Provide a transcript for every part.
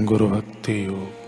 गुरु भक्ति योग।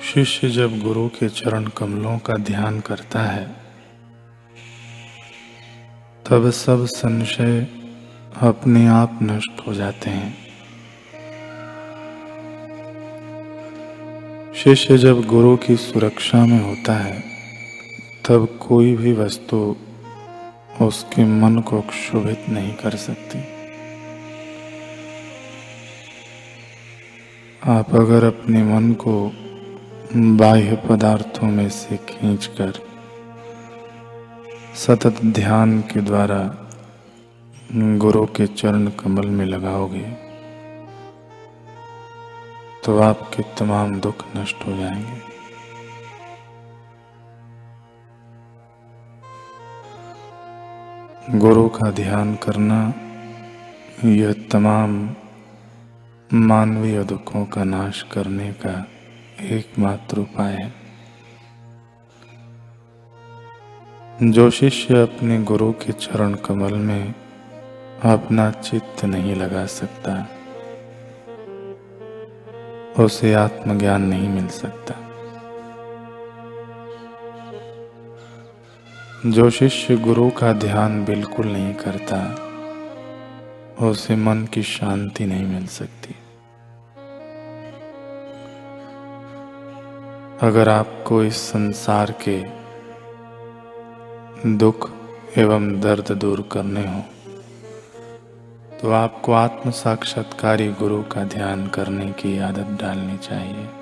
शिष्य जब गुरु के चरण कमलों का ध्यान करता है, तब सब संशय अपने आप नष्ट हो जाते हैं। शिष्य जब गुरु की सुरक्षा में होता है तब कोई भी वस्तु उसके मन को क्षोभित नहीं कर सकती। आप अगर अपने मन को बाह्य पदार्थों में से खींचकर सतत ध्यान के द्वारा गुरु के चरण कमल में लगाओगे तो आपके तमाम दुख नष्ट हो जाएँगे। गुरु का ध्यान करना यह तमाम मानवीय दुखों का नाश करने का एकमात्र उपाय है। जो शिष्य अपने गुरु के चरण कमल में अपना चित्त नहीं लगा सकता, उसे आत्मज्ञान नहीं मिल सकता। जो शिष्य गुरु का ध्यान बिल्कुल नहीं करता, उसे मन की शांति नहीं मिल सकती। अगर आपको इस संसार के दुख एवं दर्द दूर करने हो तो आपको आत्म साक्षात्कारी गुरु का ध्यान करने की आदत डालनी चाहिए।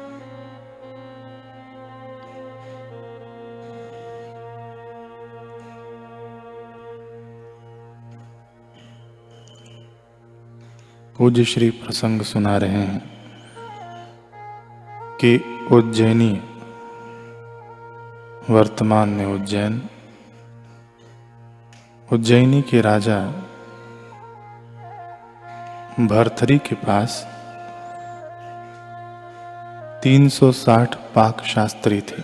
पूज्य श्री प्रसंग सुना रहे हैं कि उज्जैनी वर्तमान में उज्जैन। उज्जैनी के राजा भरथरी के पास 360 पाक शास्त्री थे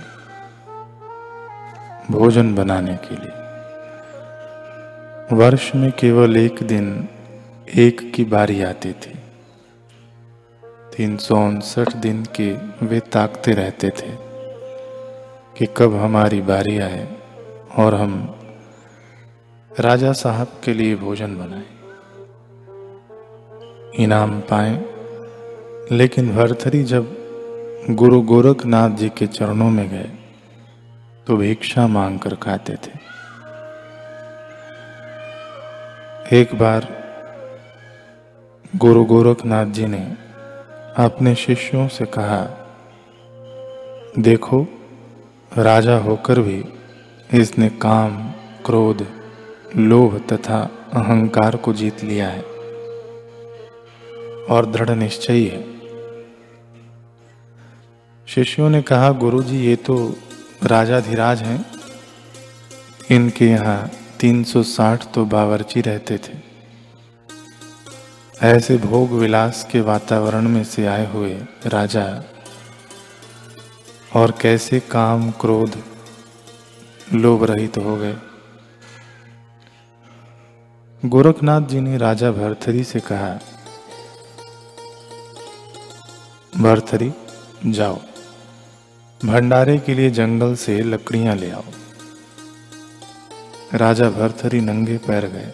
भोजन बनाने के लिए। वर्ष में केवल एक दिन एक की बारी आती थी। तीन सौ उनसठ दिन के वे ताकते रहते थे कि कब हमारी बारी आए और हम राजा साहब के लिए भोजन बनाए। इनाम पाए, लेकिन भरथरी जब गुरु गोरखनाथ जी के चरणों में गए तो भिक्षा मांग कर खाते थे। एक बार गुरु गोरखनाथ जी ने अपने शिष्यों से कहा, देखो, राजा होकर भी इसने काम, क्रोध, लोभ तथा अहंकार को जीत लिया है और दृढ़ निश्चयी है। शिष्यों ने कहा गुरु जी ये तो राजाधिराज हैं। इनके यहाँ 360 तो बावर्ची रहते थे। ऐसे भोग विलास के वातावरण में से आए हुए राजा और कैसे काम क्रोध लोभ रहित तो हो गए। गोरखनाथ जी ने राजा भरथरी से कहा, भरथरी, जाओ, भंडारे के लिए जंगल से लकड़ियाँ ले आओ। राजा भरथरी नंगे पैर गए।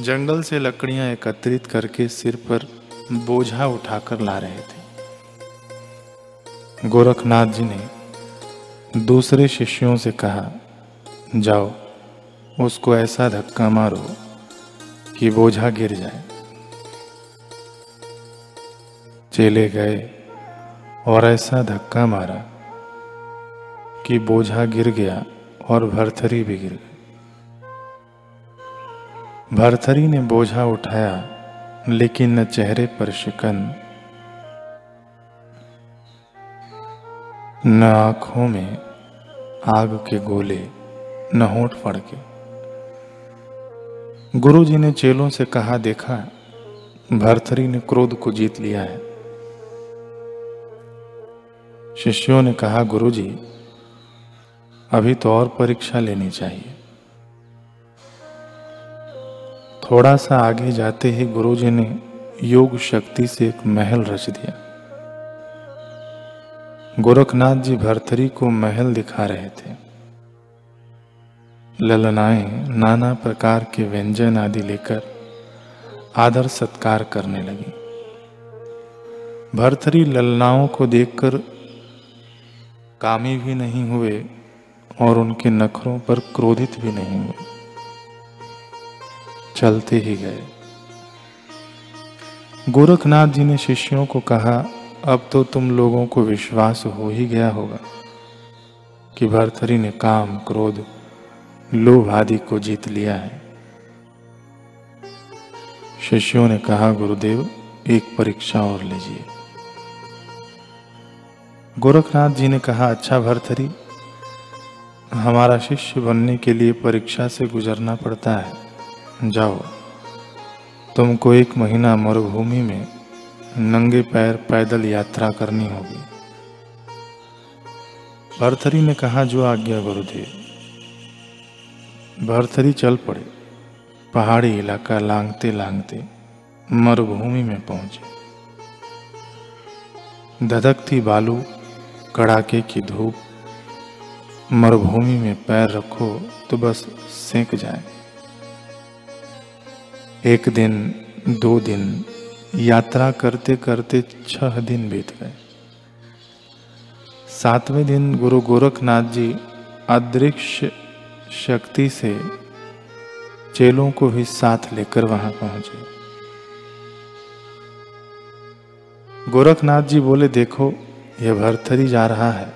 जंगल से लकड़ियाँ एकत्रित करके सिर पर बोझा उठाकर ला रहे थे। गोरखनाथ जी ने दूसरे शिष्यों से कहा, जाओ, उसको ऐसा धक्का मारो कि बोझा गिर जाए। चेले गए और ऐसा धक्का मारा कि बोझा गिर गया और भरथरी भी गिर गया भरथरी ने बोझा उठाया, लेकिन न चेहरे पर शिकन, न आँखों में आग के गोले, न होठ फड़के। गुरु जी ने चेलों से कहा, देखा भरथरी ने क्रोध को जीत लिया है। शिष्यों ने कहा गुरु जी अभी तो और परीक्षा लेनी चाहिए। थोड़ा सा आगे जाते ही गुरुजी ने योग शक्ति से एक महल रच दिया। गोरखनाथ जी भरथरी को महल दिखा रहे थे। ललनाएँ नाना प्रकार के व्यंजन आदि लेकर आदर सत्कार करने लगी। भरथरी ललनाओं को देखकर कामी भी नहीं हुए और उनके नखरों पर क्रोधित भी नहीं हुए। चलते ही गए। गोरखनाथ जी ने शिष्यों को कहा, अब तो तुम लोगों को विश्वास हो ही गया होगा कि भरथरी ने काम, क्रोध, लोभ आदि को जीत लिया है। शिष्यों ने कहा, गुरुदेव, एक परीक्षा और लीजिए। गोरखनाथ जी ने कहा अच्छा भरथरी हमारा शिष्य बनने के लिए परीक्षा से गुजरना पड़ता है। जाओ। तुमको एक महीना मरुभूमि में नंगे पैर पैदल यात्रा करनी होगी। भरथरी ने कहा, जो आज्ञा गुरुदेव। भरथरी चल पड़े। पहाड़ी इलाका लांगते लांगते मरुभूमि में पहुँचे। धधकती बालू, कड़ाके की धूप। मरुभूमि में पैर रखो तो बस सेक जाए। एक दिन, दो दिन, यात्रा करते करते छह दिन बीत गए। सातवें दिन गुरु गोरखनाथ जी अदृश्य शक्ति से चेलों को भी साथ लेकर वहाँ पहुँचे। गोरखनाथ जी बोले, देखो, यह भरथरी जा रहा है।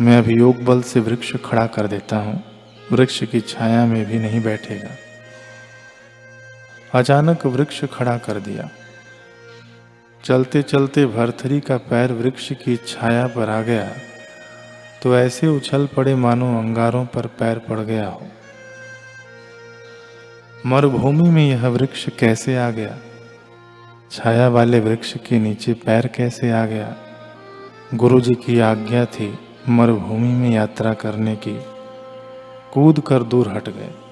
मैं अभी योग बल से वृक्ष खड़ा कर देता हूँ। वृक्ष की छाया में भी नहीं बैठेगा। अचानक वृक्ष खड़ा कर दिया। चलते चलते भरथरी का पैर वृक्ष की छाया पर आ गया। तो ऐसे उछल पड़े मानो अंगारों पर पैर पड़ गया हो। मरुभूमि में यह वृक्ष कैसे आ गया? छाया वाले वृक्ष के नीचे पैर कैसे आ गया? गुरु जी की आज्ञा थी मरुभूमि में यात्रा करने की। कूद कर दूर हट गए।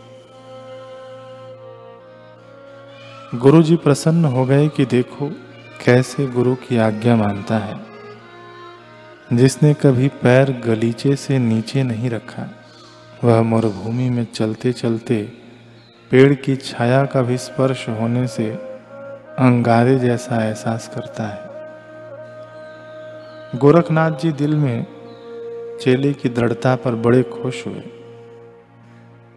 गुरु जी प्रसन्न हो गए कि देखो कैसे गुरु की आज्ञा मानता है। जिसने कभी पैर गलीचे से नीचे नहीं रखा, वह मरुभूमि में चलते चलते पेड़ की छाया का भी स्पर्श होने से अंगारे जैसा एहसास करता है। गोरखनाथ जी दिल में चेले की दृढ़ता पर बड़े खुश हुए,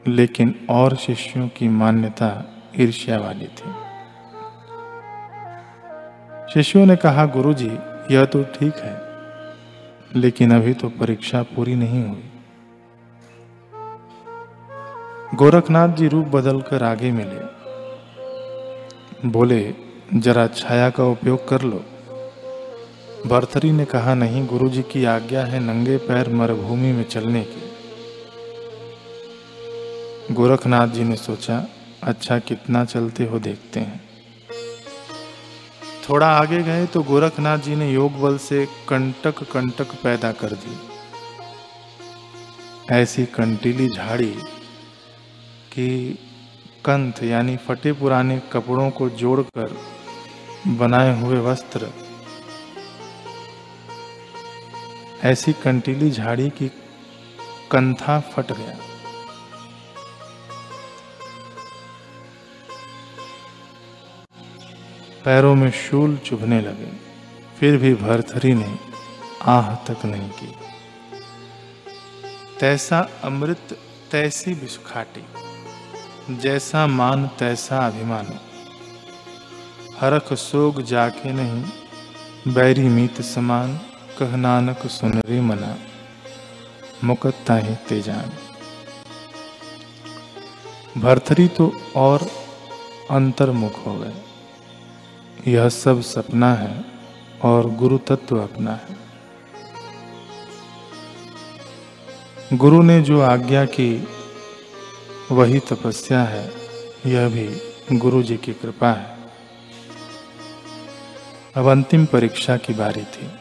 लेकिन और शिष्यों की मान्यता ईर्ष्या वाली थी। शिष्यों ने कहा, गुरुजी, यह तो ठीक है, लेकिन अभी तो परीक्षा पूरी नहीं हुई। गोरखनाथ जी रूप बदलकर आगे मिले। बोले, जरा छाया का उपयोग कर लो। भरथरी ने कहा, नहीं, गुरुजी की आज्ञा है नंगे पैर मरुभूमि में चलने की। गोरखनाथ जी ने सोचा अच्छा कितना चलते हो देखते हैं। थोड़ा आगे गए तो गोरखनाथ जी ने योग बल से कंटक कंटक पैदा कर दी ऐसी कंटीली झाड़ी कि कंथ यानी फटे पुराने कपड़ों को जोड़कर बनाए हुए वस्त्र। ऐसी कंटीली झाड़ी की कंथा फट गया। पैरों में शूल चुभने लगे। फिर भी भरथरी ने आह तक नहीं की। तैसा अमृत तैसी बिस्खाटी, जैसा मान तैसा अभिमान। हरख सोग जाके नहीं, बैरी मीत समान, कह नानक सुन रे मना मुकत्ता ही तेजान। भरथरी तो और अंतर्मुख हो गए। यह सब सपना है और गुरु तत्व अपना है। गुरु ने जो आज्ञा की, वही तपस्या है, यह भी गुरु जी की कृपा है। अब अंतिम परीक्षा की बारी थी।